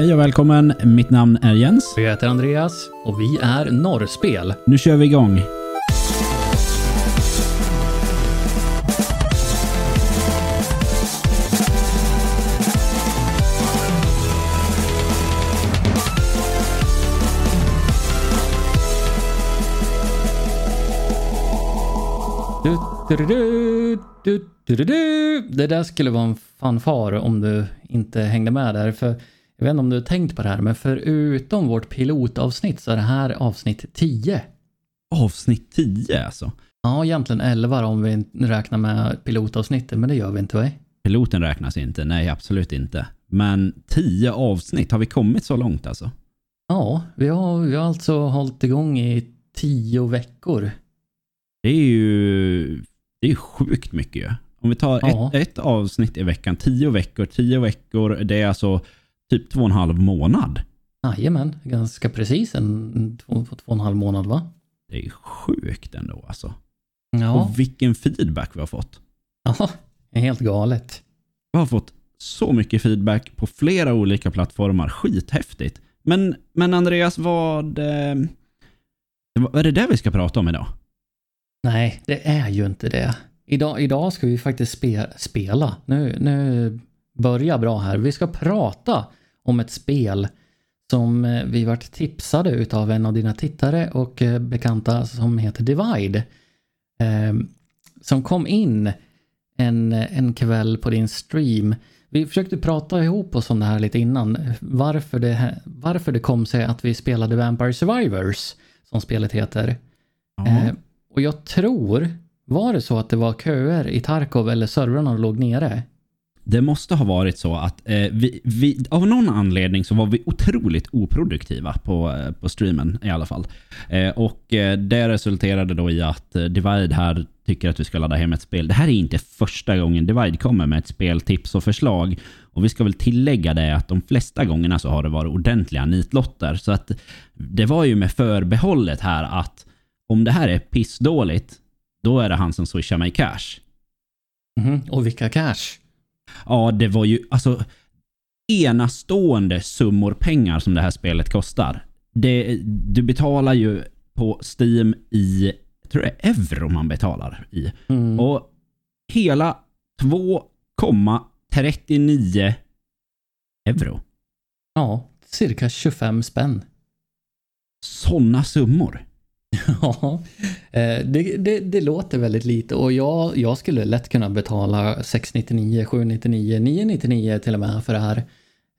Hej och välkommen. Mitt namn är Jens. Jag heter Andreas och vi är Norrspel. Nu kör vi igång. Du, du, du. Det där skulle vara en fanfar om du inte hängde med där. För jag vet inte om du har tänkt på det här, men förutom vårt pilotavsnitt så är det här avsnitt 10. Avsnitt 10 alltså. Ja, egentligen 11 om vi räknar med pilotavsnittet, men det gör vi inte va? Piloten räknas inte. Nej, absolut inte. Men 10 avsnitt. Har vi kommit så långt alltså? Ja, vi har, vi har alltså hållit igång i 10 veckor. Det är ju det är sjukt mycket ju. Om vi tar Ja. ett, ett avsnitt i veckan, 10 veckor, 10 veckor, det är alltså typ två och en halv månad. Jajamän, ganska precis en två, två och en halv månad va? Det är sjukt ändå alltså. Ja, Och vilken feedback vi har fått. ja det helt galet. Vi har fått så mycket feedback på flera olika plattformar. Skithäftigt. Men, men Andreas, vad... Eh, är det där vi ska prata om idag? Nej, det är ju inte det. Idag, idag ska vi faktiskt spe, spela. Nu, nu börjar bra här. Vi ska prata om ett spel som eh, vi vart tipsade utav en av dina tittare och eh, bekanta som heter Divide. Eh, som kom in en, en kväll på din stream. Vi försökte prata ihop oss om det här lite innan. Varför det, varför det kom sig att vi spelade Vampire Survivors, som spelet heter. Eh, och jag tror, var det så att det var köer i Tarkov eller servrarna låg nere? Det måste ha varit så att eh, vi, vi, av någon anledning så var vi otroligt oproduktiva på, eh, på streamen i alla fall. Eh, och eh, det resulterade då i att eh, Divide här tycker att vi ska ladda hem ett spel. Det här är inte första gången Divide kommer med ett speltips och förslag. Och vi ska väl tillägga det att de flesta gångerna så har det varit ordentliga nitlotter. Så att det var ju med förbehållet här att om det här är pissdåligt, då är det han som swishar mig cash. Mhm, Och vilka cash? Ja, det var ju alltså enastående summor pengar som det här spelet kostar. Det, du betalar ju på Steam i, jag tror det är euro man betalar i. Mm. Och hela 2,39 euro. Ja, cirka 25 spänn. Sådana summor. Ja, Eh, det, det, det låter väldigt lite och jag, jag skulle lätt kunna betala 699, 799, 999 till och med för det här.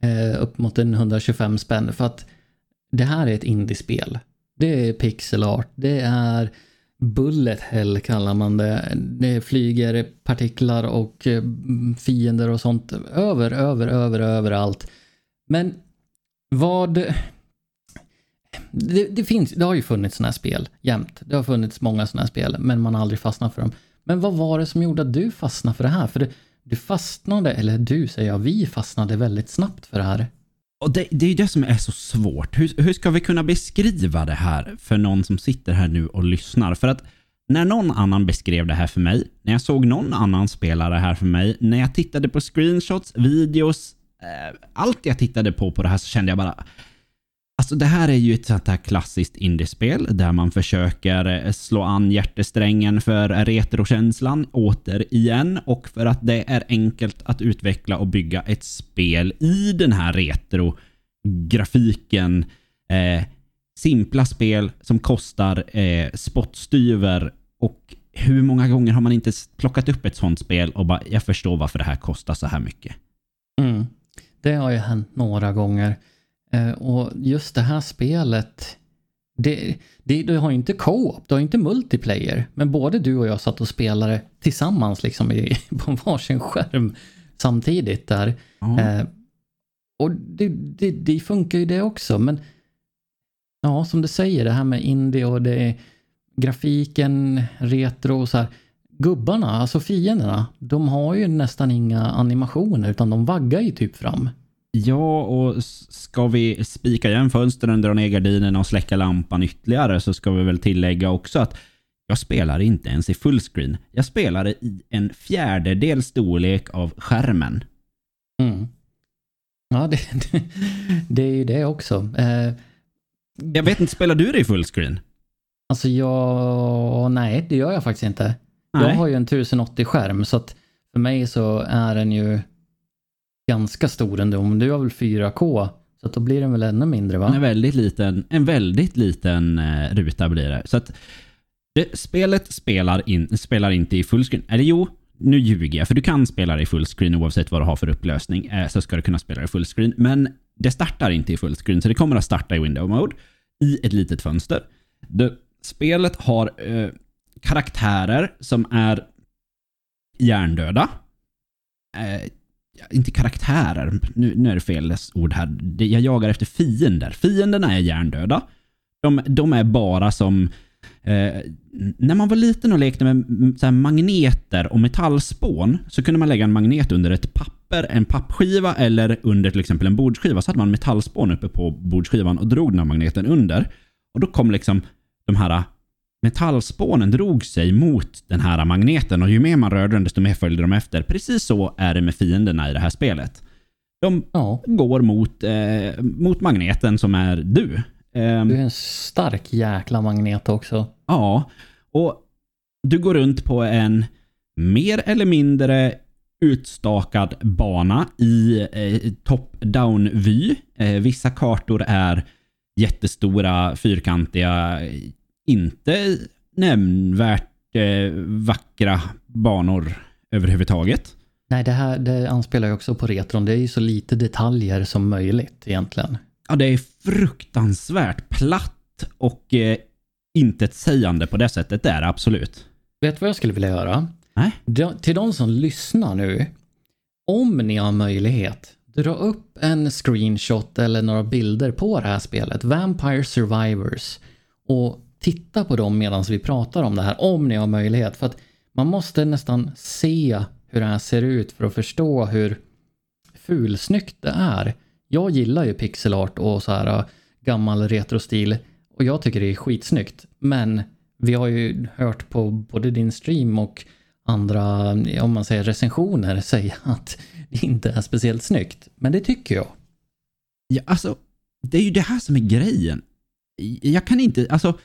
Eh, upp mot en 125 spänn för att det här är ett indiespel. Det är pixel art, det är bullet hell kallar man det. Det flyger partiklar och eh, fiender och sånt över, över, över, överallt. Men vad... Det, det, finns, det har ju funnits sådana här spel jämt. Det har funnits många sådana här spel, men man har aldrig fastnat för dem. Men vad var det som gjorde att du fastnade för det här? För det, du fastnade, eller du säger jag, vi fastnade väldigt snabbt för det här. Och det, det är ju det som är så svårt. Hur, hur ska vi kunna beskriva det här för någon som sitter här nu och lyssnar? För att när någon annan beskrev det här för mig, när jag såg någon annan spela det här för mig, när jag tittade på screenshots, videos, eh, allt jag tittade på på det här så kände jag bara Alltså det här är ju ett sånt här klassiskt indiespel där man försöker eh, slå an hjärtesträngen för retrokänslan återigen och för att det är enkelt att utveckla och bygga ett spel i den här retrografiken. Eh, simpla spel som kostar eh, spottstyver och hur många gånger har man inte plockat upp ett sånt spel och bara jag förstår varför det här kostar så här mycket. Mm. Det har ju hänt några gånger. Eh, och just det här spelet, det, det, det har ju inte co-op, det har ju inte multiplayer. Men både du och jag satt och spelade tillsammans liksom i, på varsin skärm samtidigt där. Eh, och det, det, det funkar ju det också, men ja, som du säger, det här med indie och det är grafiken, retro och så här. Gubbarna, alltså fienderna, de har ju nästan inga animationer utan de vaggar ju typ fram. Ja, och ska vi spika igen fönstren, dra ner gardinerna och släcka lampan ytterligare så ska vi väl tillägga också att jag spelar inte ens i fullscreen. Jag spelar i en fjärdedel storlek av skärmen. Mm. Ja, det, det, det är ju det också. Eh, Jag vet inte, spelar du det i fullscreen? alltså jag... Nej, det gör jag faktiskt inte. Nej. Jag har ju en 1080-skärm så att för mig så är den ju ganska stor ändå. Men du har väl 4K? Så att då blir den väl ännu mindre va? En väldigt liten, en väldigt liten eh, ruta blir det. Så att det, spelet spelar, in, spelar inte i fullscreen. Eller jo, nu ljuger jag. För du kan spela det i fullscreen oavsett vad du har för upplösning. Eh, så ska du kunna spela det i fullscreen. Men det startar inte i fullscreen, så det kommer att starta i window mode i ett litet fönster. Det, spelet har eh, karaktärer som är hjärndöda. Eh, inte karaktärer, nu, nu är det fel ord här. Jag jagar efter fiender. Fienderna är hjärndöda. De, de är bara som... Eh, när man var liten och lekte med så här magneter och metallspån så kunde man lägga en magnet under ett papper, en pappskiva eller under till exempel en bordsskiva. Så hade man metallspån uppe på bordsskivan och drog den här magneten under. Och då kom liksom de här metallspånen drog sig mot den här magneten och ju mer man rörde den desto mer följde de efter. Precis så är det med fienderna i det här spelet. De Ja, går mot, eh, mot magneten som är du. Ehm, du är en stark jäkla magnet också. Ja, och du går runt på en mer eller mindre utstakad bana i eh, top-down-vy. Eh, vissa kartor är jättestora, fyrkantiga, inte nämnvärt eh, vackra banor överhuvudtaget. Nej, det här det anspelar ju också på retron. Det är ju så lite detaljer som möjligt egentligen. Ja, det är fruktansvärt platt och eh, intetsägande på det sättet. Det är absolut. Vet du vad jag skulle vilja göra? Nej. De, till de som lyssnar nu. Om ni har möjlighet, dra upp en screenshot eller några bilder på det här spelet, Vampire Survivors. Och titta på dem medan vi pratar om det här, om ni har möjlighet. För att man måste nästan se hur det här ser ut för att förstå hur fulsnyggt det är. Jag gillar ju pixelart och så här äh, gammal retrostil och jag tycker det är skitsnyggt. Men vi har ju hört på både din stream och andra, om man säger recensioner, säga att det inte är speciellt snyggt. Men det tycker jag. Ja, alltså, det är ju det här som är grejen. Jag kan inte, alltså,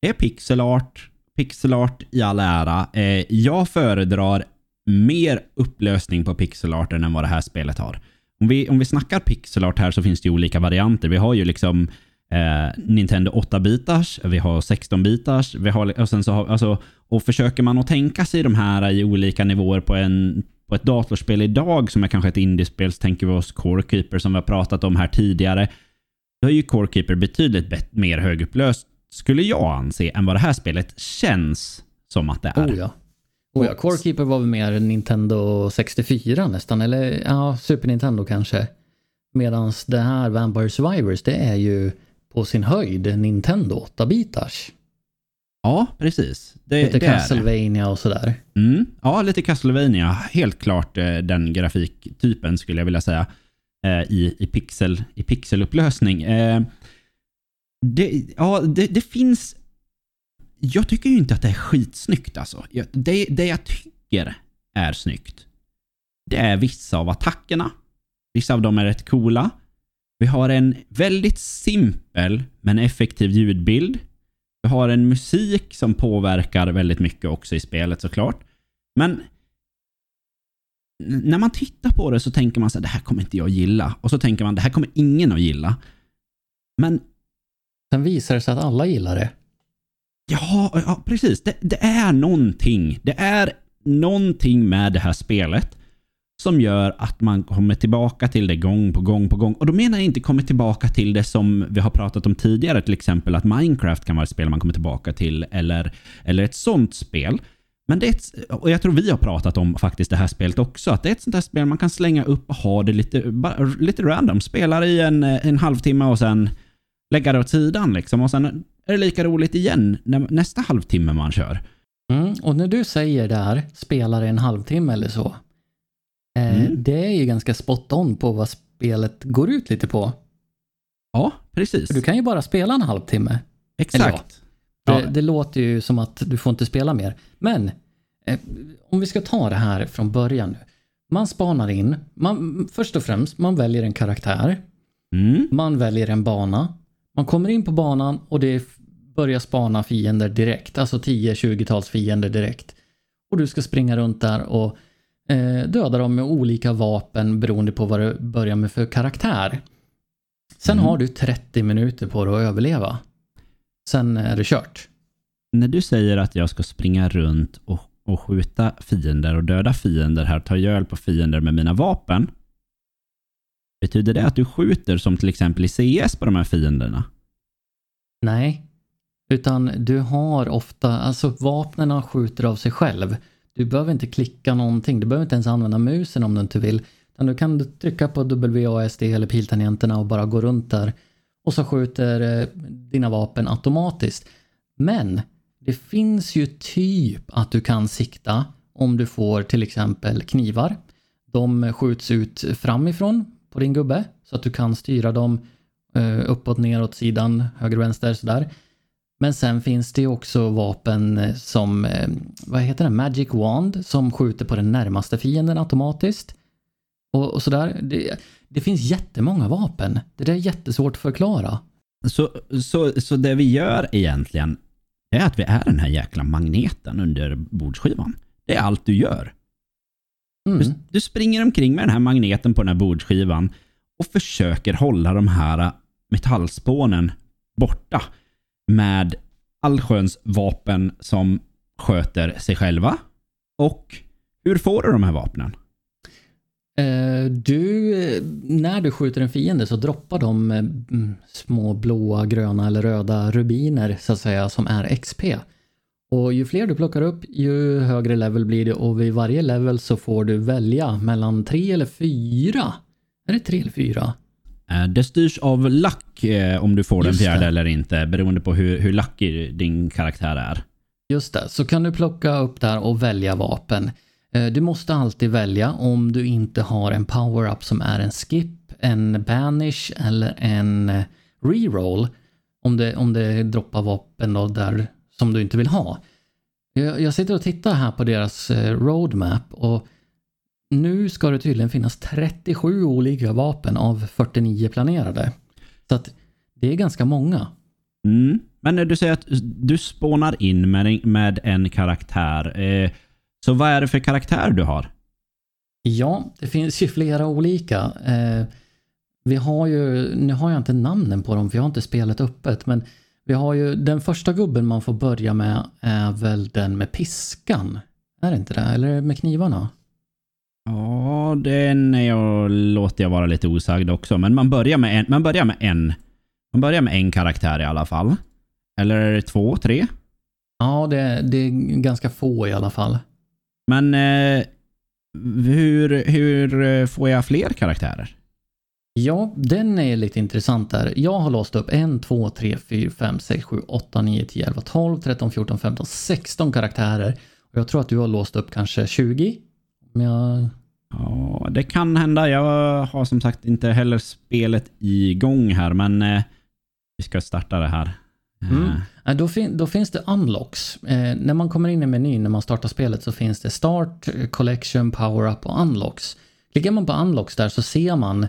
är pixelart, pixelart i all ära. Eh, jag föredrar mer upplösning på pixelarten än vad det här spelet har. Om vi, om vi snackar pixelart här så finns det ju olika varianter. Vi har ju liksom eh, Nintendo 8-bitars, vi har 16-bitars, vi har, och sen så har, alltså, och försöker man att tänka sig de här i olika nivåer på en på ett datorspel idag som är kanske ett indiespel så tänker vi oss Core Keeper som vi har pratat om här tidigare. Då är ju Core Keeper betydligt mer högupplöst skulle jag anse än vad det här spelet känns som att det är. Oh ja. Oh ja, Core Keeper var väl mer Nintendo 64 nästan, eller ja, Super Nintendo kanske. Medan det här Vampire Survivors, det är ju på sin höjd Nintendo 8-bitars. Ja, precis. Det, Lite det. Castlevania och sådär. Mm. Ja, lite Castlevania. Helt klart eh, den grafiktypen skulle jag vilja säga. Eh, i, i, pixel, I pixelupplösning. Det, ja, det, det finns... Jag tycker ju inte att det är skitsnyggt alltså. Det, det jag tycker är snyggt, det är vissa av attackerna. Vissa av dem är rätt coola. Vi har en väldigt simpel men effektiv ljudbild. Vi har en musik som påverkar väldigt mycket också i spelet såklart. Men när man tittar på det så tänker man så här, det här kommer inte jag gilla. Och så tänker man, det här kommer ingen att gilla. Men Sen visar det sig att alla gillar det. ja, ja precis. Det, det är någonting. Det är någonting med det här spelet som gör att man kommer tillbaka till det gång på gång på gång. Och då menar jag inte kommer tillbaka till det som vi har pratat om tidigare, till exempel att Minecraft kan vara ett spel man kommer tillbaka till, eller, eller ett sånt spel. Men det är ett, och jag tror vi har pratat om faktiskt det här spelet också, att det är ett sånt här spel man kan slänga upp och ha det lite, bara, lite random. Spelar i en, en halvtimme och sen lägga det åt sidan liksom. Och sen är det lika roligt igen när, nästa halvtimme man kör. Mm. Och när du säger där, spelar en halvtimme eller så. Eh, Mm. Det är ju ganska spot on på vad spelet går ut lite på. Ja, precis. För du kan ju bara spela en halvtimme. Exakt. Det, Ja. det låter ju som att du får inte spela mer. Men eh, om vi ska ta det här från början nu. Man spanar in. Man, först och främst, man väljer en karaktär. Mm. Man väljer en bana. Man kommer in på banan och det börjar spana fiender direkt. Alltså 10-20-tals fiender direkt. Och du ska springa runt där och eh, döda dem med olika vapen beroende på vad du börjar med för karaktär. Sen Mm. har du 30 minuter på dig att överleva. Sen är det kört. När du säger att jag ska springa runt och, och skjuta fiender och döda fiender här, ta ihjäl på fiender med mina vapen. Betyder det att du skjuter som till exempel i CS på de här fienderna? Nej. Utan du har ofta, alltså vapnen skjuter av sig själv. Du behöver inte klicka någonting, du behöver inte ens använda musen om du inte vill. Utan du kan trycka på WASD eller piltangenterna och bara gå runt där. Och så skjuter eh, dina vapen automatiskt. Men det finns ju typ att du kan sikta om du får till exempel knivar. De skjuts ut framifrån på din gubbe så att du kan styra dem eh, uppåt, neråt, sidan, höger, vänster sådär. Men sen finns det ju också vapen eh, som, eh, vad heter det, Magic Wand som skjuter på den närmaste fienden automatiskt. Och, och sådär. Det, det finns jättemånga vapen. Det där är jättesvårt att förklara. Så, så, så det vi gör egentligen är att vi är den här jäkla magneten under bordsskivan. Det är allt du gör. Mm. Du, du springer omkring med den här magneten på den här bordsskivan och försöker hålla de här metallspånen borta med allsköns vapen som sköter sig själva. Och hur får du de här vapnen? Eh, Du, eh, när du skjuter en fiende så droppar de eh, mm, små blåa, gröna eller röda rubiner så att säga som är XP. Och ju fler du plockar upp ju högre level blir det och vid varje level så får du välja mellan tre eller fyra. Är det tre eller fyra? Eh, Det styrs av lack eh, om du får den fjärde det. eller inte, beroende på hur, hur lackig din karaktär är. Just det, så kan du plocka upp där och välja vapen. Eh, Du måste alltid välja om du inte har en power-up som är en skip, en banish eller en reroll. Om det, om det droppar vapen då där som du inte vill ha. Jag, jag sitter och tittar här på deras eh, roadmap och nu ska det tydligen finnas 37 olika vapen av 49 planerade. Så att det är ganska många. Mm. Men när du säger att du spånar in med en, med en karaktär. Eh, så vad är det för karaktär du har? Ja, det finns ju flera olika. Eh, vi har ju, nu har jag inte namnen på dem för jag har inte spelat öppet, men vi har ju den första gubben man får börja med är väl den med piskan. Är det inte det? Eller med knivarna? Ja, den är jag, låter jag vara lite osagd också. Men man börjar med en, man börjar med en, man börjar med en karaktär i alla fall. Eller är det två, tre? Ja, det, det är ganska få i alla fall. Men eh, hur, hur eh, får jag fler karaktärer? Ja, den är lite intressant där. Jag har låst upp 1, 2, 3, 4, 5, 6, 7, 8, 9, 10, 11, 12, 13, 14, 15, 16 karaktärer. Och jag tror att du har låst upp kanske 20. Men jag... Ja, det kan hända. Jag har som sagt inte heller spelet igång här, men eh, vi ska starta det här. Mm. Eh, Då, fin- då finns det unlocks. Eh, när man kommer in i menyn när man startar spelet så finns det start, eh, collection, power-up och unlocks. Klickar man på unlocks där så ser man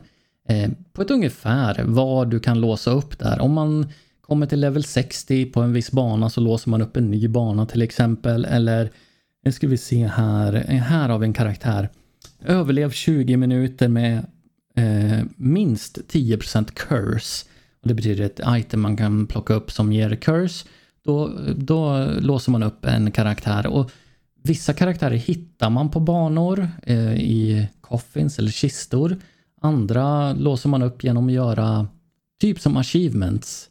Eh, på ett ungefär vad du kan låsa upp där. Om man kommer till level 60 på en viss bana så låser man upp en ny bana till exempel. Eller, nu ska vi se här, eh, här har vi en karaktär. Överlev 20 minuter med eh, minst 10% curse. Och det betyder ett item man kan plocka upp som ger curse. Då, då låser man upp en karaktär och vissa karaktärer hittar man på banor eh, i coffins eller kistor. Andra låser man upp genom att göra typ som achievements.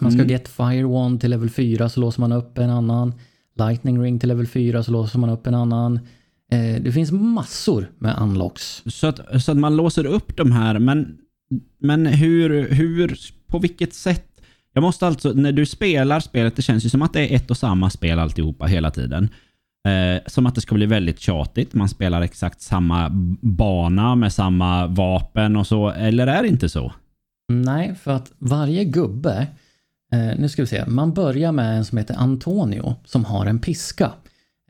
Man ska Mm. get fire wand till level 4 så låser man upp en annan. Lightning ring till level 4 så låser man upp en annan. Eh, det finns massor med unlocks. Så att, så att man låser upp de här, men, men hur, hur, på vilket sätt? Jag måste alltså, när du spelar spelet, det känns ju som att det är ett och samma spel alltihopa hela tiden. Eh, som att det ska bli väldigt tjatigt. Man spelar exakt samma bana med samma vapen och så, eller är det inte så? Nej, för att varje gubbe, eh, nu ska vi se, man börjar med en som heter Antonio som har en piska.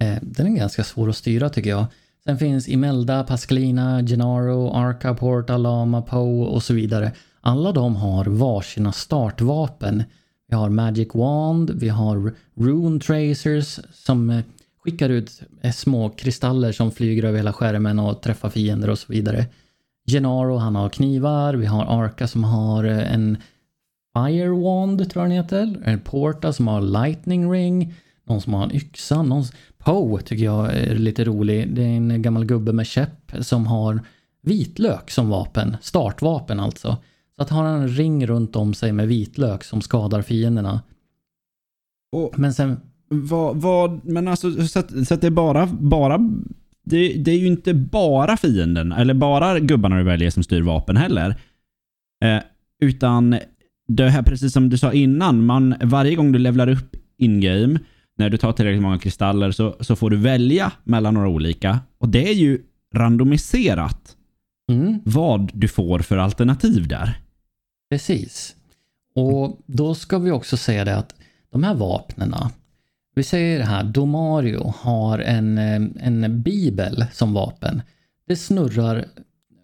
Eh, den är ganska svår att styra tycker jag. Sen finns Imelda, Pascalina, Gennaro, Arca, Porta, Lama, Poe och så vidare. Alla de har varsina startvapen. Vi har Magic Wand, vi har Rune Tracers som eh, skickar ut eh, små kristaller som flyger över hela skärmen och träffar fiender och så vidare. Gennaro han har knivar, vi har Arca som har eh, en Fire Wand tror jag den heter. En Porta som har Lightning Ring. Någon som har en yxa. Någon... Poe tycker jag är lite rolig. Det är en gammal gubbe med käpp som har vitlök som vapen. Startvapen alltså. Så att har han en ring runt om sig med vitlök som skadar fienderna. Och Men sen... vad, vad, men alltså, så att, så att det är bara, bara det, det är ju inte bara fienden, eller bara gubbarna du väljer som styr vapen heller. Eh, utan det här, precis som du sa innan, man, varje gång du levlar upp in-game, när du tar tillräckligt många kristaller, så, så får du välja mellan några olika. Och det är ju randomiserat Mm, vad du får för alternativ där. precis. Och då ska vi också säga det att de här vapnena. Vi säger det här, Domario har en, eh, en bibel som vapen. Det snurrar,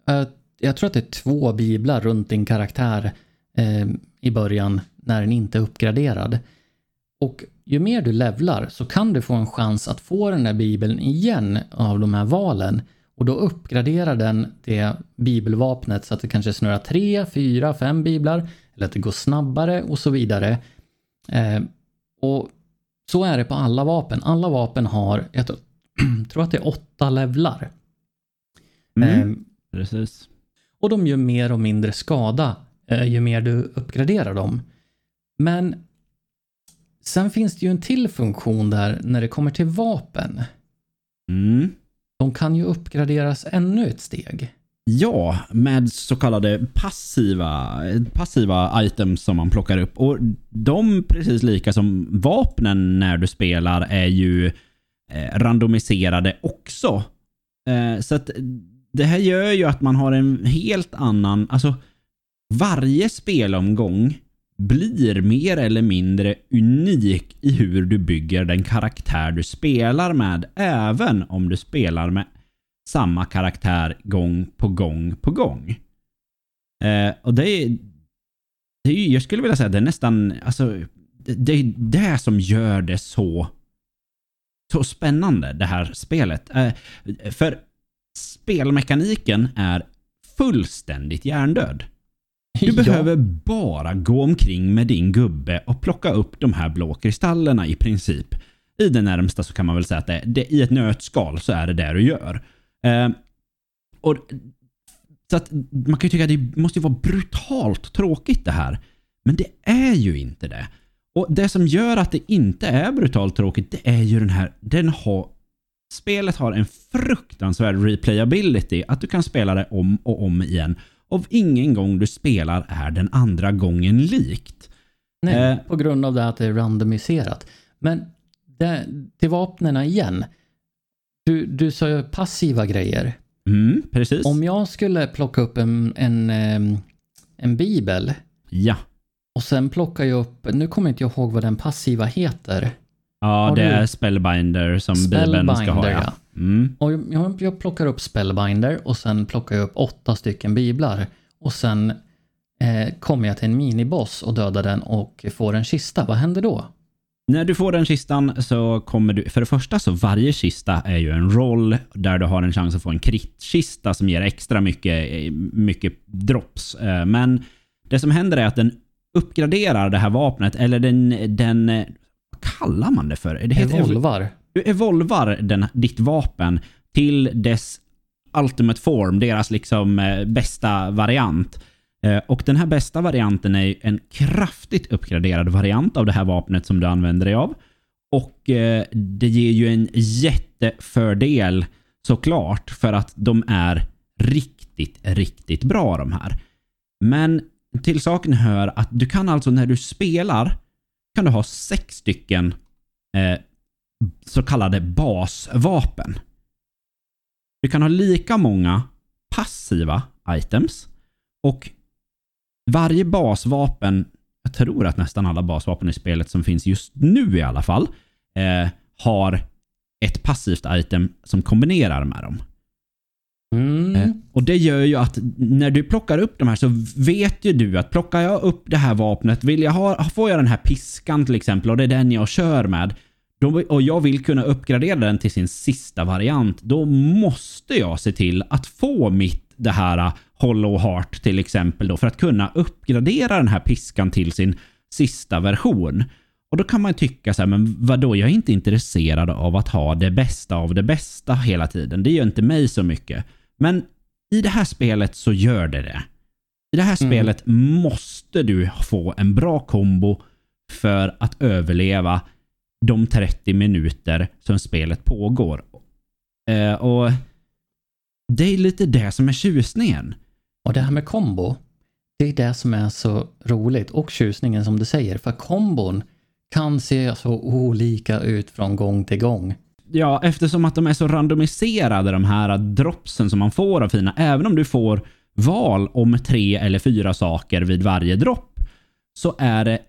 eh, jag tror att det är två biblar runt din karaktär eh, i början när den inte är uppgraderad. Och ju mer du levlar så kan du få en chans att få den där bibeln igen av de här valen. Och då uppgraderar den det bibelvapnet så att det kanske snurrar tre, fyra, fem biblar. Eller att det går snabbare och så vidare. Eh, och så är det på alla vapen. Alla vapen har, jag tror, tror att det är åtta levlar. Mm. Eh, Precis. och de gör mer och mindre skada eh, ju mer du uppgraderar dem. Men sen finns det ju en till funktion där när det kommer till vapen. Mm. De kan ju uppgraderas ännu ett steg. Ja, med så kallade passiva, passiva items som man plockar upp. Och de, precis lika som vapnen när du spelar, är ju eh, randomiserade också. Eh, så att det här gör ju att man har en helt annan... Alltså, varje spelomgång blir mer eller mindre unik i hur du bygger den karaktär du spelar med, även om du spelar med samma karaktär gång på gång på gång. Eh, och det är, det är jag skulle vilja säga det är nästan, alltså, det, det är det som gör det så, så spännande, det här spelet. Eh, för spelmekaniken är fullständigt hjärndöd. Du Ja. behöver bara gå omkring med din gubbe och plocka upp de här blå kristallerna i princip. I det närmsta så kan man väl säga att det, det, i ett nötskal så är det det du gör. Eh, och, så att man kan ju tycka att det måste vara brutalt tråkigt det här. Men det är ju inte det. Och det som gör att det inte är brutalt tråkigt, det är ju den här, den har Spelet har en fruktansvärd replayability, att du kan spela det om och om igen. Och ingen gång du spelar är den andra gången likt. Nej, Eh. på grund av det att det är randomiserat. Men det, till vapnen igen. Du, du sa ju passiva grejer. Mm, precis. Om jag skulle plocka upp en, en, en bibel Ja. och sen plocka jag upp, nu kommer inte jag ihåg vad den passiva heter. Ja, Har det du- är Spellbinder som Bibeln ska ha. Spellbinder, ja. Mm. Och jag, jag plockar upp Spellbinder och sen plockar jag upp åtta stycken biblar. Och sen eh, kommer jag till en miniboss och dödar den och får en kista. Vad händer då? När du får den kistan så kommer du... För det första så varje kista är ju en roll där du har en chans att få en kritkista som ger extra mycket, mycket drops. Eh, Men det som händer är att den uppgraderar det här vapnet, eller den... den vad kallar man det för? Det heter- Evolvar. Du evolvar den, ditt vapen till dess ultimate form, deras liksom eh, bästa variant. Eh, och den här bästa varianten är en kraftigt uppgraderad variant av det här vapnet som du använder dig av. Och eh, det ger ju en jättefördel såklart för att de är riktigt, riktigt bra de här. Men till saken hör att du kan alltså när du spelar kan du ha sex stycken eh, så kallade basvapen. Du kan ha lika många passiva items och varje basvapen, jag tror att nästan alla basvapen i spelet som finns just nu i alla fall, eh, har ett passivt item som kombinerar med dem. Och det gör ju att när du plockar upp de här så vet ju du att plockar jag upp det här vapnet, vill jag ha, får jag den här piskan till exempel och det är den jag kör med, då, och jag vill kunna uppgradera den till sin sista variant, då måste jag se till att få mitt det här Hollow Heart till exempel då för att kunna uppgradera den här piskan till sin sista version. Och då kan man tycka så här, men vadå, jag är inte intresserad av att ha det bästa av det bästa hela tiden. Det gör inte mig så mycket. Men i det här spelet så gör det det. I det här mm. spelet måste du få en bra kombo för att överleva de 30 minuter som spelet pågår. Eh, och det är lite det som är tjusningen. Och det här med kombo, det är det som är så roligt och tjusningen som du säger. För kombon kan se så olika ut från gång till gång. Ja, eftersom att de är så randomiserade de här dropsen som man får av fina. Även om du får val om tre eller fyra saker vid varje dropp så är det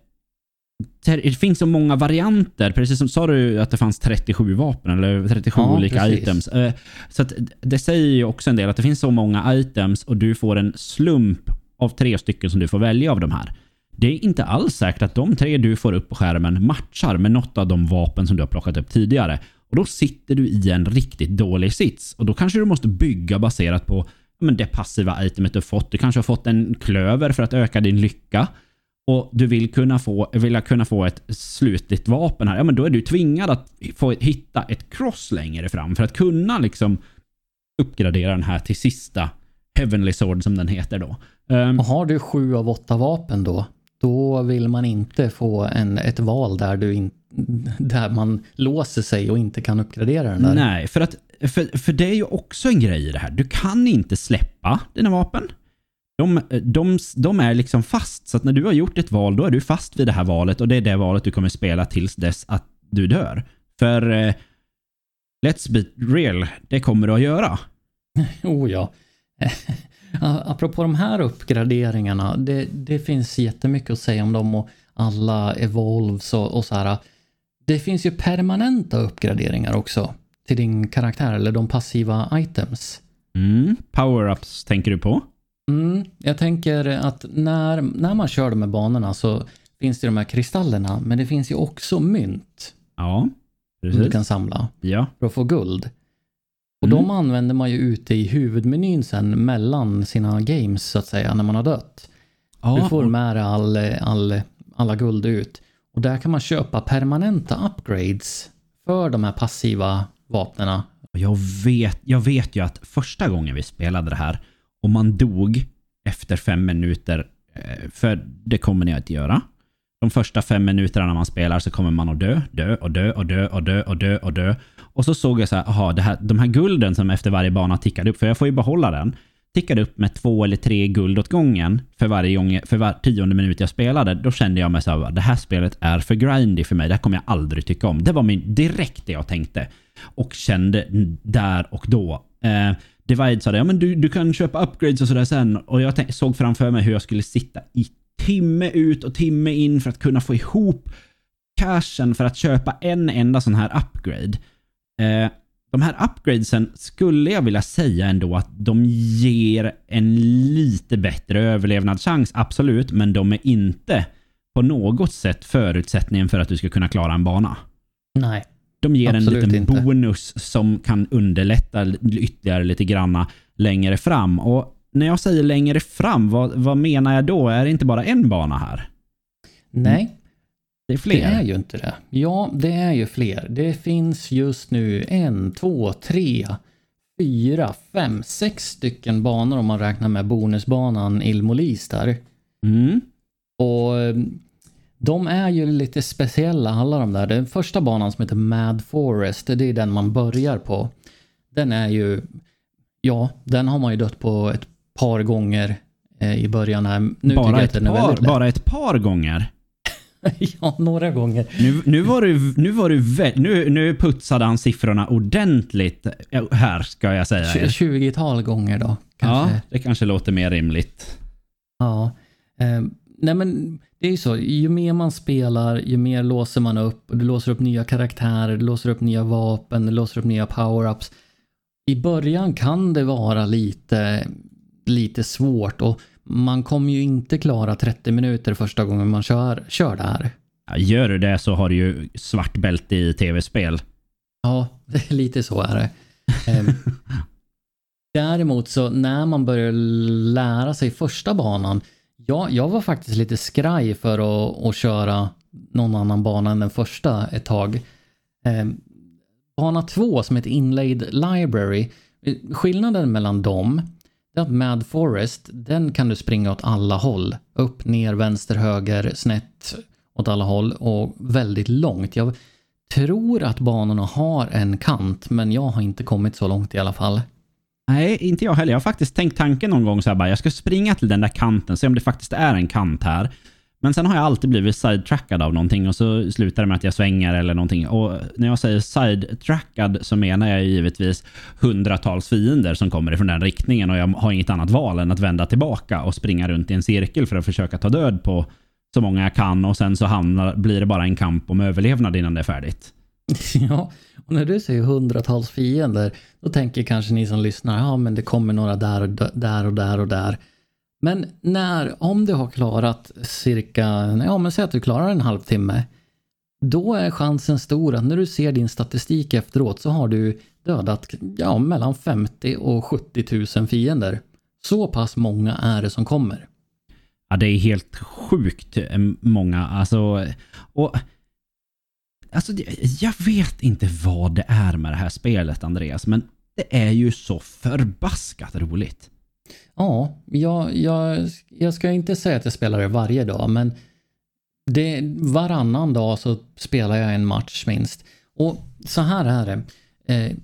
det finns så många varianter. Precis som sa du att det fanns 37 vapen eller 37 ja, olika precis. items. Eh, så det säger ju också en del att det finns så många items och du får en slump av tre stycken som du får välja av de här. Det är inte alls säkert att de tre du får upp på skärmen matchar med något av de vapen som du har plockat upp tidigare. Och Då sitter du i en riktigt dålig sits och då kanske du måste bygga baserat på men det passiva itemet du fått. Du kanske har fått en klöver för att öka din lycka och du vill kunna få, vill kunna få ett slutligt vapen här, ja men då är du tvingad att få hitta ett cross längre fram för att kunna liksom uppgradera den här till sista Heavenly Sword som den heter då. Um, och har du sju av åtta vapen då, då vill man inte få en, ett val där, du in, där man låser sig och inte kan uppgradera den där. Nej, för, att, för, för det är ju också en grej i det här. Du kan inte släppa dina vapen de, de, de är liksom fast. Så att när du har gjort ett val, då är du fast vid det här valet och det är det valet du kommer spela tills dess att du dör. För eh, let's be real, det kommer du att göra. oh ja. Apropå de här uppgraderingarna, det, det finns jättemycket att säga om dem och alla evolves och, och så här. Det finns ju permanenta uppgraderingar också till din karaktär eller de passiva items. Mm, power-ups tänker du på? Mm, jag tänker att när, när man kör de här banorna så finns det de här kristallerna, men det finns ju också mynt. Ja, precis. Som du kan samla ja. för att få guld. Och mm. de använder man ju ute i huvudmenyn sen mellan sina games så att säga, när man har dött. Ja, du får med dig all, all, alla guld ut. Och där kan man köpa permanenta upgrades för de här passiva vapnena. Jag vet, jag vet ju att första gången vi spelade det här och man dog efter fem minuter, eh, för det kommer ni att göra. De första fem minuterna när man spelar så kommer man att dö, dö och dö och dö och dö och dö och dö. Och så såg jag så här, aha, det här, de här gulden som efter varje bana tickade upp, för jag får ju behålla den, tickade upp med två eller tre guld åt gången för varje gång, för var tionde minut jag spelade. Då kände jag mig så här, det här spelet är för grindy för mig, det här kommer jag aldrig tycka om. Det var min, direkt det jag tänkte. Och kände där och då. Eh, Divide sa det, ja men du, du kan köpa upgrades och sådär sen. Och jag såg framför mig hur jag skulle sitta i timme ut och timme in för att kunna få ihop cashen för att köpa en enda sån här upgrade. Eh, de här upgradesen skulle jag vilja säga ändå att de ger en lite bättre överlevnadschans, absolut, men de är inte på något sätt förutsättningen för att du ska kunna klara en bana. Nej. De ger Absolut en liten inte. bonus som kan underlätta ytterligare lite granna längre fram. Och när jag säger längre fram, vad, vad menar jag då? Är det inte bara en bana här? Nej. Det är fler. Det är ju inte det. Ja, det är ju fler. Det finns just nu en, två, tre, fyra, fem, sex stycken banor om man räknar med bonusbanan Ilmolis där. Mm. Och de är ju lite speciella alla de där. Den första banan som heter Mad Forest, det är den man börjar på. Den är ju, ja, den har man ju dött på ett par gånger eh, i början här. Nu bara, ett par, bara ett par gånger? ja, några gånger. Nu, nu var du, nu var du nu, nu putsade han siffrorna ordentligt här ska jag säga. 20-tal gånger då. Kanske. Ja, det kanske låter mer rimligt. Ja. Eh, nej men det är ju så, ju mer man spelar, ju mer låser man upp. Du låser upp nya karaktärer, du låser upp nya vapen, du låser upp nya power-ups. I början kan det vara lite, lite svårt och man kommer ju inte klara 30 minuter första gången man kör, kör det här. Ja, gör du det så har du ju svart bälte i tv-spel. Ja, lite så är det. Ehm, Däremot så när man börjar lära sig första banan, ja, jag var faktiskt lite skraj för att, att köra någon annan bana än den första ett tag. Eh, bana två som heter Inlaid Library, skillnaden mellan dem är att Mad Forest, den kan du springa åt alla håll. Upp, ner, vänster, höger, snett åt alla håll och väldigt långt. Jag tror att banorna har en kant, men jag har inte kommit så långt i alla fall. Nej, inte jag heller. Jag har faktiskt tänkt tanken någon gång så här bara, jag ska springa till den där kanten, se om det faktiskt är en kant här. Men sen har jag alltid blivit sidetrackad av någonting och så slutar det med att jag svänger eller någonting. Och när jag säger sidetrackad så menar jag givetvis hundratals fiender som kommer ifrån den riktningen och jag har inget annat val än att vända tillbaka och springa runt i en cirkel för att försöka ta död på så många jag kan och sen så hamnar, blir det bara en kamp om överlevnad innan det är färdigt. Ja, och när du säger hundratals fiender, då tänker kanske ni som lyssnar, ja men det kommer några där och där och där och där. Men när, om du har klarat cirka, ja men säg att du klarar en halvtimme, då är chansen stor att när du ser din statistik efteråt så har du dödat ja, mellan 50 och 70 000 fiender. Så pass många är det som kommer. Ja, det är helt sjukt eh, många. Alltså, och Alltså, jag vet inte vad det är med det här spelet, Andreas, men det är ju så förbaskat roligt. Ja, jag, jag, jag ska inte säga att jag spelar det varje dag, men det, varannan dag så spelar jag en match minst. Och så här är det. Eh,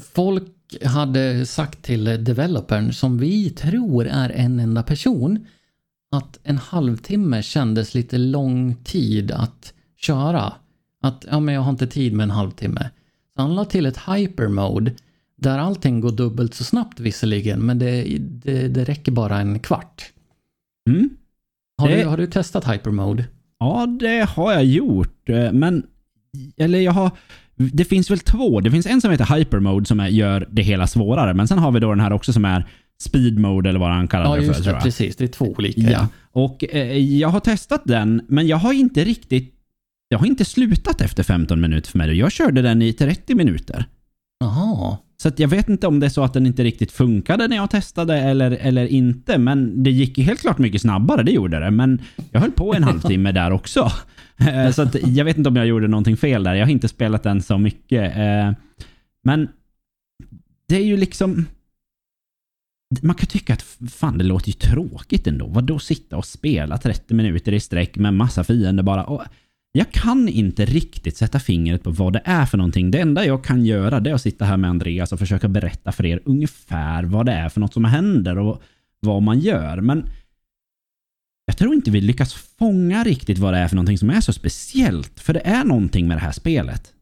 folk hade sagt till developern, som vi tror är en enda person, att en halvtimme kändes lite lång tid att köra. Att ja, men jag har inte tid med en halvtimme. Så han la till ett hypermode där allting går dubbelt så snabbt visserligen, men det, det, det räcker bara en kvart. Mm. Har, det... du, har du testat hypermode? Ja, det har jag gjort, eh, men eller jag har det finns väl två. Det finns en som heter hypermode som är, gör det hela svårare, men sen har vi då den här också som är speed mode eller vad han kallar ja, det för. Ja, just det. Precis. Det är två olika. Ja. ja. Och eh, jag har testat den, men jag har inte riktigt jag har inte slutat efter 15 minuter för mig. Jag körde den i 30 minuter. Jaha. Så jag vet inte om det är så att den inte riktigt funkade när jag testade eller, eller inte. Men det gick helt klart mycket snabbare, det gjorde det. Men jag höll på en halvtimme där också. Eh, så jag vet inte om jag gjorde någonting fel där. Jag har inte spelat den så mycket. Eh, men det är ju liksom... Man kan tycka att fan, det låter ju tråkigt ändå. Vad då sitta och spela 30 minuter i sträck med massa fiender bara? Och jag kan inte riktigt sätta fingret på vad det är för någonting. Det enda jag kan göra det är att sitta här med Andreas och försöka berätta för er ungefär vad det är för något som händer och vad man gör. Men jag tror inte vi lyckas fånga riktigt vad det är för någonting som är så speciellt. För det är någonting med det här spelet.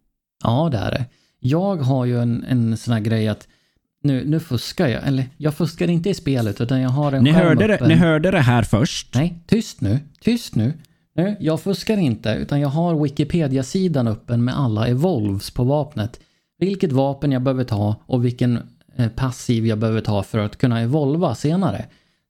Ja, det är det. Jag har ju en, en sån här grej att nu, nu fuskar jag. Eller jag fuskar inte i spelet utan jag har en ni hörde, det, ni hörde det här först. Nej, tyst nu. Tyst nu. Nu, jag fuskar inte, utan jag har Wikipedia-sidan öppen med alla evolves på vapnet. Vilket vapen jag behöver ta och vilken eh, passiv jag behöver ta för att kunna evolva senare.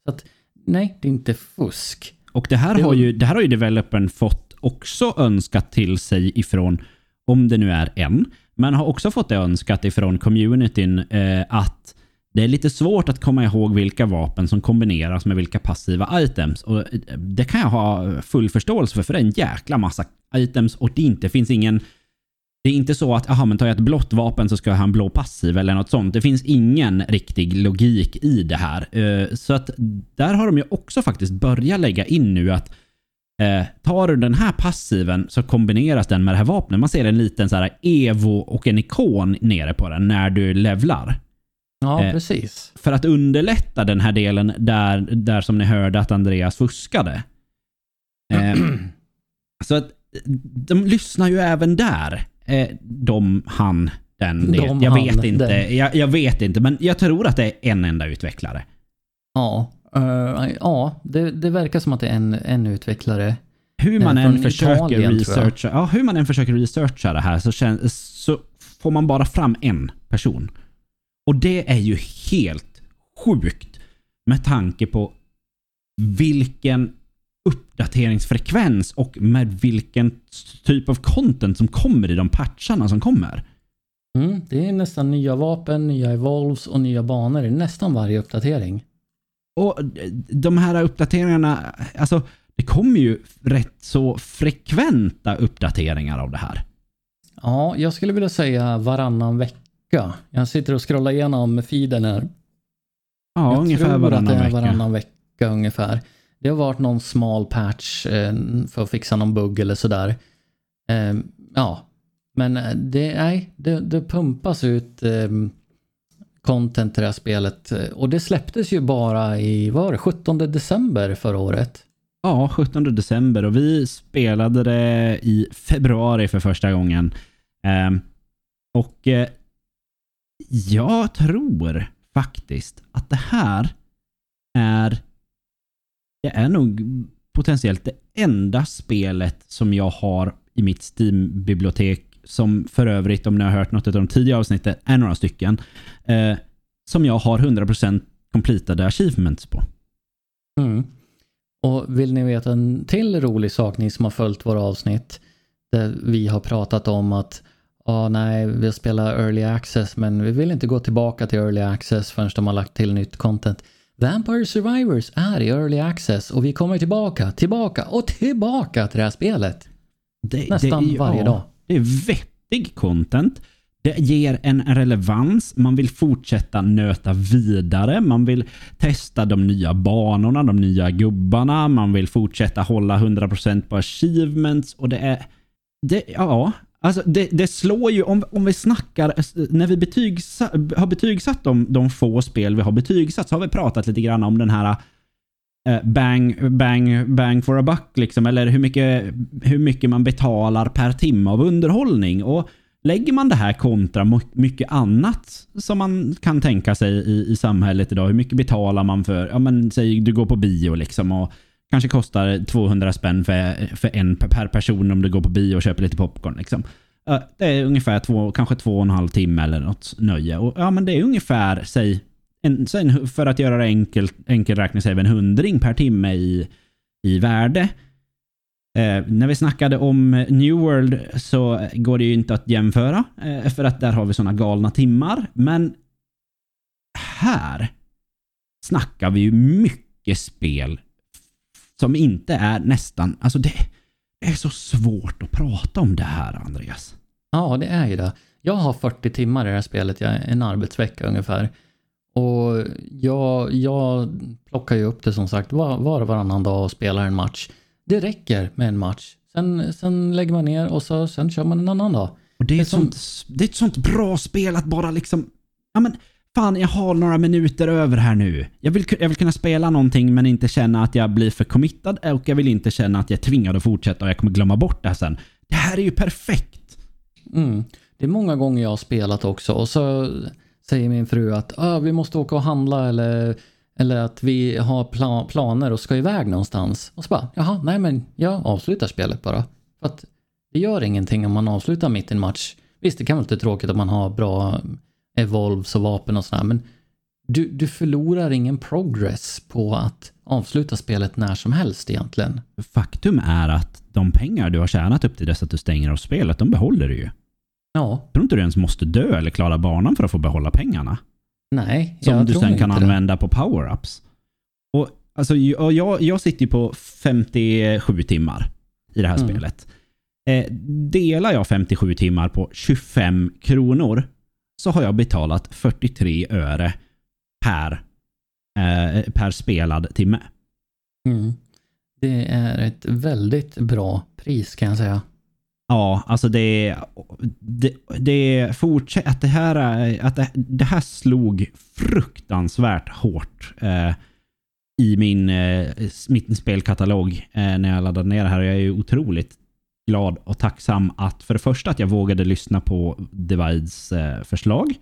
Så att, nej, det är inte fusk. Och det här, det har ju, det här har ju developern fått också önskat till sig ifrån, om det nu är en, men har också fått det önskat ifrån communityn eh, att det är lite svårt att komma ihåg vilka vapen som kombineras med vilka passiva items. Och eh, det kan jag ha full förståelse för, för det är en jäkla massa items och det inte finns ingen... Det är inte så att, aha, men tar jag ett blått vapen så ska jag ha en blå passiv eller något sånt. Det finns ingen riktig logik i det här. Eh, så att där har de ju också faktiskt börjat lägga in nu att eh, tar du den här passiven så kombineras den med det här vapnet. Man ser en liten så här evo och en ikon nere på den när du levlar. Ja, eh, precis. För att underlätta den här delen där, där som ni hörde att Andreas fuskade. Eh, så att de lyssnar ju även där. Eh, de, han, den. De, jag han, vet inte. Jag, jag, vet inte, men jag tror att det är en enda utvecklare. Ja, uh, ja det, det verkar som att det är en, en utvecklare. Hur man än försöker Italien, researcha, ja, hur man än försöker researcha det här så, känns, så får man bara fram en person. Och det är ju helt sjukt med tanke på vilken uppdateringsfrekvens och med vilken typ av content som kommer i de patcharna som kommer. Mm, det är nästan nya vapen, nya evolves och nya banor i nästan varje uppdatering. Och de här uppdateringarna, alltså det kommer ju rätt så frekventa uppdateringar av det här. Ja, jag skulle vilja säga varannan vecka. Jag sitter och scrollar igenom feeden här. Ja, jag ungefär varannan vecka. varannan vecka ungefär. Det har varit någon smal patch eh, för att fixa någon bugg eller sådär. Eh, ja, men eh, det, nej, det, det pumpas ut eh, content till det här spelet. Och det släpptes ju bara i, vad var det, 17 december förra året. Ja, 17 december och vi spelade det i februari för första gången. Ehm, och eh, jag tror faktiskt att det här är det är nog potentiellt det enda spelet som jag har i mitt Steam-bibliotek som för övrigt, om ni har hört något av de tidigare avsnitten, är några stycken, eh, som jag har 100% completade achievements på. Mm. Och vill ni veta en till rolig sak, ni som har följt våra avsnitt, där vi har pratat om att ja, nej, vi spelar early access, men vi vill inte gå tillbaka till early access förrän de har lagt till nytt content. Vampire Survivors är i early access och vi kommer tillbaka, tillbaka och tillbaka till det här spelet. Det, Nästan det, varje dag. Det är vettig content. Det ger en relevans. Man vill fortsätta nöta vidare. Man vill testa de nya banorna, de nya gubbarna. Man vill fortsätta hålla 100% på achievements. Och det är... Det, ja, alltså det, det slår ju... Om, om vi snackar... När vi betygsa, har betygsatt de, de få spel vi har betygsatt så har vi pratat lite grann om den här eh, bang, bang, bang for a buck liksom. Eller hur mycket, hur mycket man betalar per timme av underhållning. Och lägger man det här kontra mycket annat som man kan tänka sig i, i samhället idag. Hur mycket betalar man för, ja men säg du går på bio liksom och kanske kostar 200 spänn för, för en per- person om du går på bio och köper lite popcorn liksom. Det är ungefär två, kanske två och en halv timme eller något nöje. Och ja, men det är ungefär, säg, en, säg för att göra det enkelt, enkel räkning, säger en hundring per timme i, i värde. Eh, när vi snackade om New World så går det ju inte att jämföra eh, för att där har vi sådana galna timmar. Men här snackar vi ju mycket spel som inte är nästan... Alltså det, är så svårt att prata om det här, Andreas. Ja, det är ju det. Jag har 40 timmar i det här spelet, jag, en arbetsvecka ungefär. Och jag, jag plockar ju upp det som sagt var, var och varannan dag och spelar en match. Det räcker med en match. Sen, sen lägger man ner och så, sen kör man en annan dag. Och det är, Det är ett sånt, det är ett sånt bra spel att bara liksom... Ja men, fan jag har några minuter över här nu. Jag vill, jag vill kunna spela någonting men inte känna att jag blir för committad och jag vill inte känna att jag är tvingad att fortsätta och jag kommer glömma bort det här sen. Det här är ju perfekt. Mm. Det är många gånger jag har spelat också och så säger min fru att ah, vi måste åka och handla eller, eller att vi har pla planer och ska iväg någonstans. Och så bara, jaha, nej men jag avslutar spelet bara. För att det gör ingenting om man avslutar mitt i en match. Visst, det kan vara lite tråkigt om man har bra evolves och vapen och sådär, men du, du förlorar ingen progress på att avsluta spelet när som helst egentligen. Faktum är att de pengar du har tjänat upp till dess att du stänger av spelet, de behåller du ju. Ja, Jag tror inte du ens måste dö eller klara banan för att få behålla pengarna. nej, Som jag du tror sen kan inte det. använda på power-ups. Och, alltså, jag, jag, jag sitter ju på 57 timmar i det här Mm. spelet. Eh, delar jag 57 timmar på 25 kronor så har jag betalat 43 öre per, eh, per spelad timme. Mm. Det är ett väldigt bra pris kan jag säga. Ja, alltså det... Det, det fortsätt, att det här, är- att det, det här slog fruktansvärt hårt eh, i min, eh, min spelkatalog eh, när jag laddade ner det här. Jag är ju otroligt glad och tacksam att för det första att jag vågade lyssna på Divides eh, förslag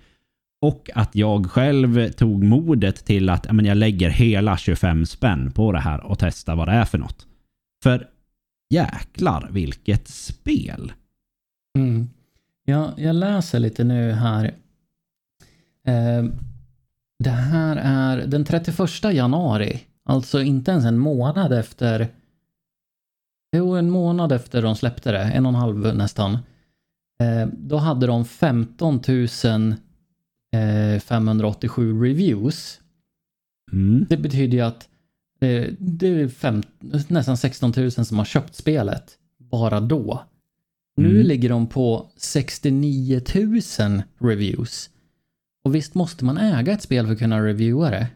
och att jag själv tog modet till att ja, men jag lägger hela 25 spänn på det här och testar vad det är för något. För jäklar vilket spel. Mm. Jag, jag läser lite nu här. Eh, det här är den 31 januari. Alltså inte ens en månad efter. Jo, en månad efter de släppte det. En och en halv nästan. Eh, då hade de 15 587 reviews. Mm. Det betyder ju att det, det är fem, nästan 16 000 som har köpt spelet bara då. Nu Mm. ligger de på 69 000 reviews. Och visst måste man äga ett spel för att kunna reviewa det?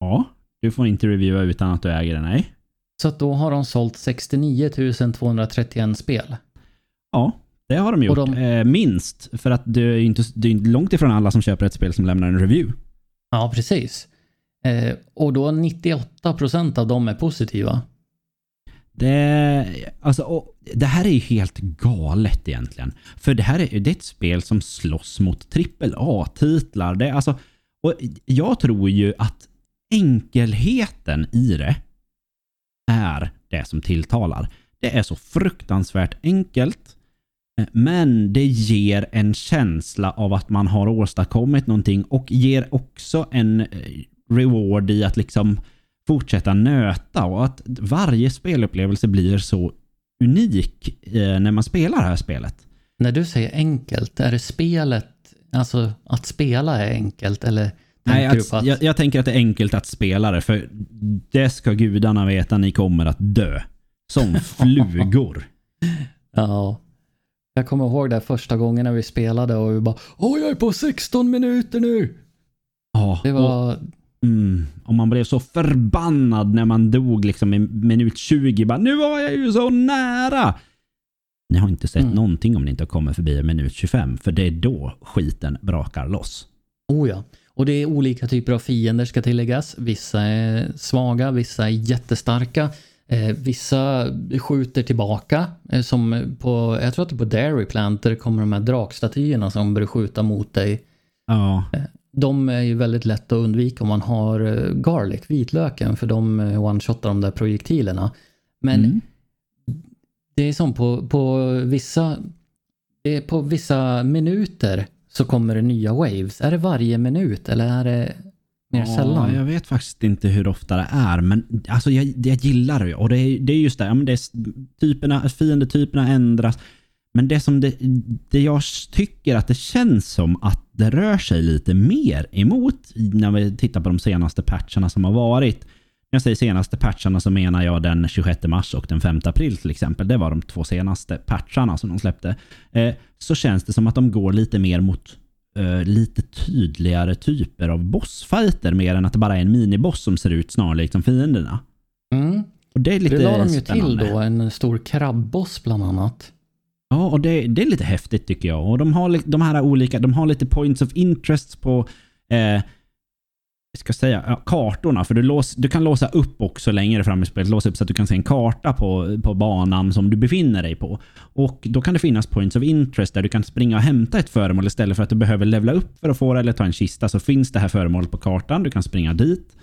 Ja, du får inte reviewa utan att du äger det, nej. Så att då har de sålt 69 231 spel. Ja, det har de gjort. De- Eh, minst. För att det är inte, det är långt ifrån alla som köper ett spel som lämnar en review. Ja, precis. Eh, och då 98% av dem är positiva. Det, alltså, det här är ju helt galet egentligen. För det här är, det är ett spel som slåss mot. Det, är alltså, och jag tror ju att enkelheten i det är det som tilltalar. Det är så fruktansvärt enkelt. Eh, men det ger en känsla av att man har åstadkommit någonting och ger också en eh, reward i att liksom fortsätta nöta och att varje spelupplevelse blir så unik eh, när man spelar det här spelet. När du säger enkelt, är det spelet, alltså att spela är enkelt eller Nej, att, på att... jag, jag tänker att det är enkelt att spela det, för det ska gudarna veta, ni kommer att dö. Som flugor. Ja. Jag kommer ihåg det första gången när vi spelade och vi bara Åh, jag är på 16 minuter nu! Ja, Det och, var... mm, och man blev så förbannad när man dog liksom i minut 20. Bara, nu var jag ju så nära! Ni har inte sett Mm. någonting om ni inte har kommit förbi minut 25, för det är då skiten brakar loss. Oh ja. Och det är olika typer av fiender ska tilläggas. Vissa är svaga, vissa är jättestarka. Eh, vissa skjuter tillbaka. Eh, som på, jag tror att det är på Dairy Plant där det kommer de här drakstatyerna som börjar skjuta mot dig. Ja, De är ju väldigt lätt att undvika om man har eh, garlic, vitlöken, för de eh, one-shotar de där projektilerna. Men Mm. det är som på, på vissa på vissa minuter så kommer det nya waves. Är det varje minut eller är det mer sällan? Jag vet faktiskt inte hur ofta det är, men alltså jag, jag gillar det. Och det är, det är just det, ja, men det är, typerna, fiendetyperna ändras. Men det som det, det jag tycker att det känns som att det rör sig lite mer emot när vi tittar på de senaste patcherna som har varit. Jag säger senaste patcherna så menar jag den 26 mars och den 5 april till exempel. Det var de två senaste patcharna som de släppte. Eh, så känns det som att de går lite mer mot eh, lite tydligare typer av bossfighter mer än att det bara är en miniboss som ser ut snarlikt som fienderna. Mm. Och det är lite Det la de ju spännande. till då, en stor krabboss bland annat. Ja, och det, det är lite häftigt tycker jag. Och de har de här olika, de har lite points of interest på eh, jag ska säga, ja, kartorna. För du, lås, du kan låsa upp också längre fram i spelet. Låsa upp så att du kan se en karta på, på banan som du befinner dig på. Och då kan det finnas points of interest där du kan springa och hämta ett föremål istället för att du behöver levla upp för att få det eller ta en kista. Så finns det här föremålet på kartan. Du kan springa dit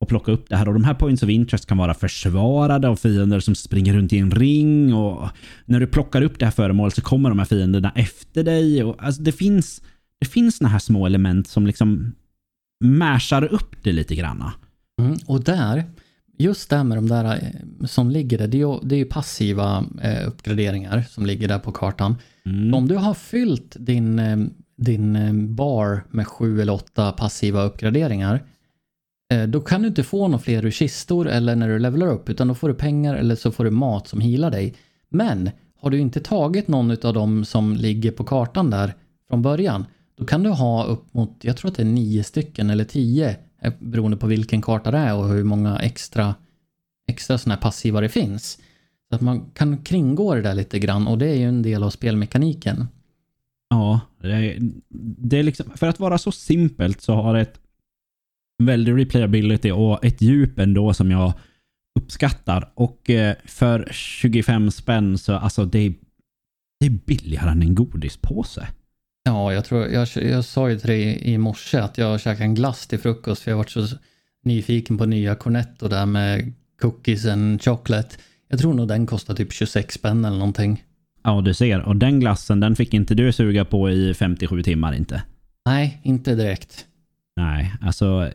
och plocka upp det här. Och de här points of interest kan vara försvarade av fiender som springer runt i en ring. Och när du plockar upp det här föremålet så kommer de här fienderna efter dig. Och, alltså, det finns, det finns såna här små element som liksom mashar upp det lite granna. Mm. Och där, just det här med de där eh, som ligger där, det är ju, det är ju passiva eh, uppgraderingar som ligger där på kartan. Mm. Om du har fyllt din, eh, din bar med sju eller åtta passiva uppgraderingar, då kan du inte få några fler ur kistor eller när du levlar upp, utan då får du pengar eller så får du mat som healar dig. Men har du inte tagit någon av dem som ligger på kartan där från början, då kan du ha upp mot, jag tror att det är nio stycken eller tio, eh, beroende på vilken karta det är och hur många extra, extra sådana här passiva det finns. Så att man kan kringgå det där lite grann och det är ju en del av spelmekaniken. Ja, det är, det är liksom, för att vara så simpelt så har det ett väldigt replayability och ett djup ändå som jag uppskattar. Och eh, för 25 spänn så alltså det är, det är billigare än en godispåse. Ja, jag tror, jag, jag sa ju till dig i morse att jag käkade en glass till frukost för jag varit så nyfiken på nya Cornetto där med cookies and chocolate. Jag tror nog den kostar typ 26 spänn eller någonting. Ja, du ser. Och den glassen, den fick inte du suga på i 57 timmar inte. Nej, inte direkt. Nej, alltså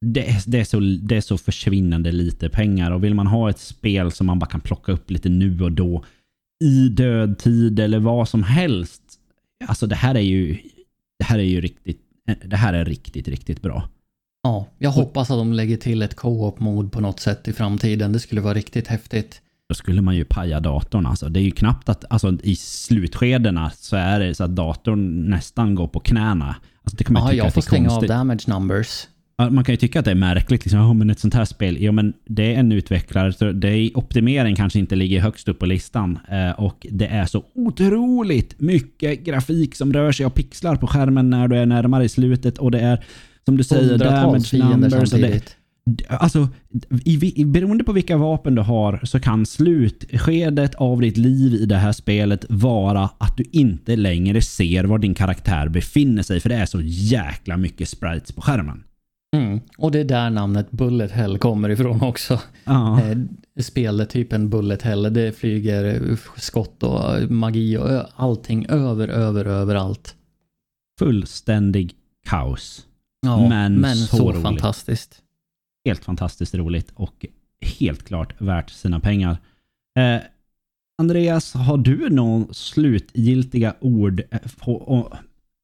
det är, det, är så, det är så försvinnande lite pengar och vill man ha ett spel som man bara kan plocka upp lite nu och då i dödtid eller vad som helst. Alltså det här är ju, det här är ju riktigt, det här är riktigt, riktigt bra. Ja, jag hoppas att de lägger till ett co-op-mod på något sätt i framtiden. Det skulle vara riktigt häftigt. Då skulle man ju paja datorn alltså. Det är ju knappt att, alltså i slutskedena så är det så att datorn nästan går på knäna. Alltså det kan man Ja, tycka jag att får det är stänga av konstigt. damage numbers. Man kan ju tycka att det är märkligt. Liksom, ja, men ett sånt här spel, ja men det är en utvecklare. Så det är, optimering kanske inte ligger högst upp på listan. Eh, och det är så otroligt mycket grafik som rör sig och pixlar på skärmen när du är närmare i slutet. Och det är, som du säger, damage numbers. Det, samtidigt. Alltså, i, vi- beroende på vilka vapen du har så kan slutskedet av ditt liv i det här spelet vara att du inte längre ser var din karaktär befinner sig. För det är så jäkla mycket sprites på skärmen. Mm. Och det är där namnet Bullet Hell kommer ifrån också. Ja. Eh, Speltypen Bullet Hell, det flyger eh, skott och magi och allting över, över, överallt. Fullständig kaos. Ja, Men men så så, roligt. fantastiskt. Helt fantastiskt roligt och helt klart värt sina pengar. Eh, Andreas, har du några slutgiltiga ord?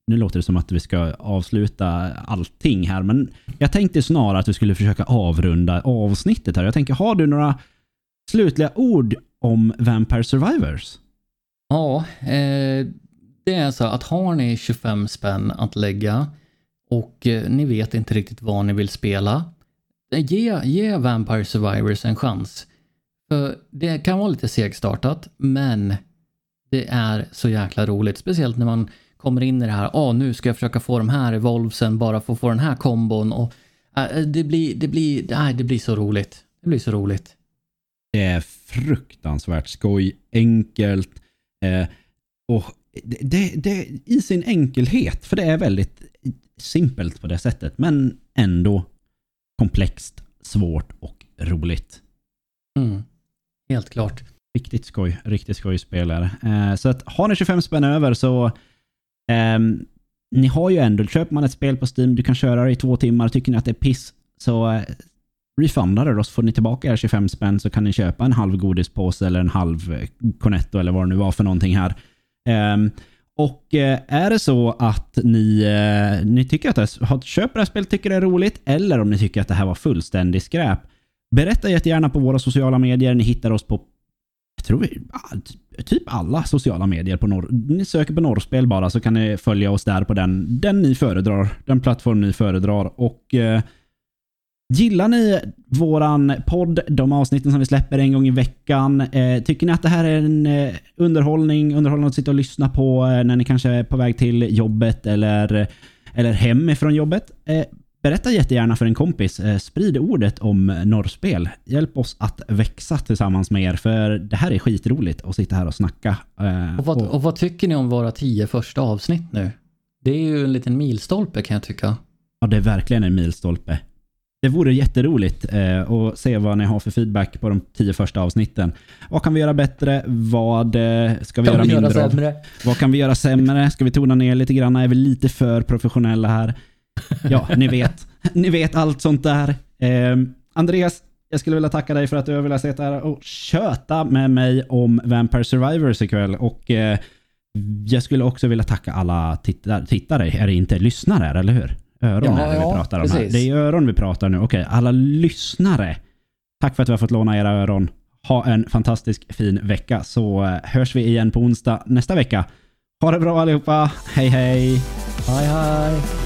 Nu låter det som att vi ska avsluta allting här, men jag tänkte snarare att vi skulle försöka avrunda avsnittet här. Jag tänker, har du några slutliga ord om Vampire Survivors? Ja, eh, det är så att har ni 25 spänn att lägga och eh, ni vet inte riktigt vad ni vill spela, eh, ge, ge Vampire Survivors en chans. För det kan vara lite segstartat, men det är så jäkla roligt. Speciellt när man kommer in i det här, ah, nu ska jag försöka få de här evolvesen bara för att få den här kombon. Och, äh, det, blir, det, blir, nej, det blir så roligt. Det blir så roligt. Det är fruktansvärt skoj, enkelt eh, och det, det, det i sin enkelhet, för det är väldigt simpelt på det sättet, men ändå komplext, svårt och roligt. Mm. Helt klart. Riktigt skoj, riktigt skoj spelare. Eh, så att har ni 25 spänn över så Um, ni har ju ändå, köper man ett spel på Steam, du kan köra det i två timmar, tycker ni att det är piss, så eh, refunda det då så får ni tillbaka era 25 spänn så kan ni köpa en halv godispåse eller en halv eh, Cornetto eller vad det nu var för någonting här. Um, och eh, är det så att ni, eh, ni tycker att det, har- köper det här spelet, tycker det är roligt, eller om ni tycker att det här var fullständig skräp, berätta jättegärna på våra sociala medier. Ni hittar oss på tror vi, typ alla sociala medier. på norr, Ni söker på Norrspel bara så kan ni följa oss där på den, den ni föredrar. Den plattform ni föredrar. Och eh, Gillar ni våran podd, de avsnitten som vi släpper en gång i veckan? Eh, tycker ni att det här är en eh, underhållning, underhållning att sitta och lyssna på eh, när ni kanske är på väg till jobbet eller, eller hem ifrån jobbet? Eh, Berätta jättegärna för en kompis. Eh, sprid ordet om Norrspel. Hjälp oss att växa tillsammans med er, för det här är skitroligt att sitta här och snacka. Eh, Och vad, och- vad tycker ni om våra tio första avsnitt nu? Det är ju en liten milstolpe kan jag tycka. Ja, det är verkligen en milstolpe. Det vore jätteroligt eh, att se vad ni har för feedback på de tio första avsnitten. Vad kan vi göra bättre? Vad eh, ska vi göra mindre av? Vad kan vi göra sämre? Ska vi tona ner lite grann? Är vi lite för professionella här? Ja, ni vet. Ni vet allt sånt där. Eh, Andreas, jag skulle vilja tacka dig för att du har velat sitta här och köta med mig om Vampire Survivors ikväll. Och eh, jag skulle också vilja tacka alla tittar, tittare. Är det inte lyssnare, eller hur? Öron Ja, är det vi ja, pratar om här. precis. Det är öron vi pratar nu. Okej, alla lyssnare. Tack för att vi har fått låna era öron. Ha en fantastisk fin vecka så eh, hörs vi igen på onsdag nästa vecka. Ha det bra allihopa. Hej hej! Hej hej!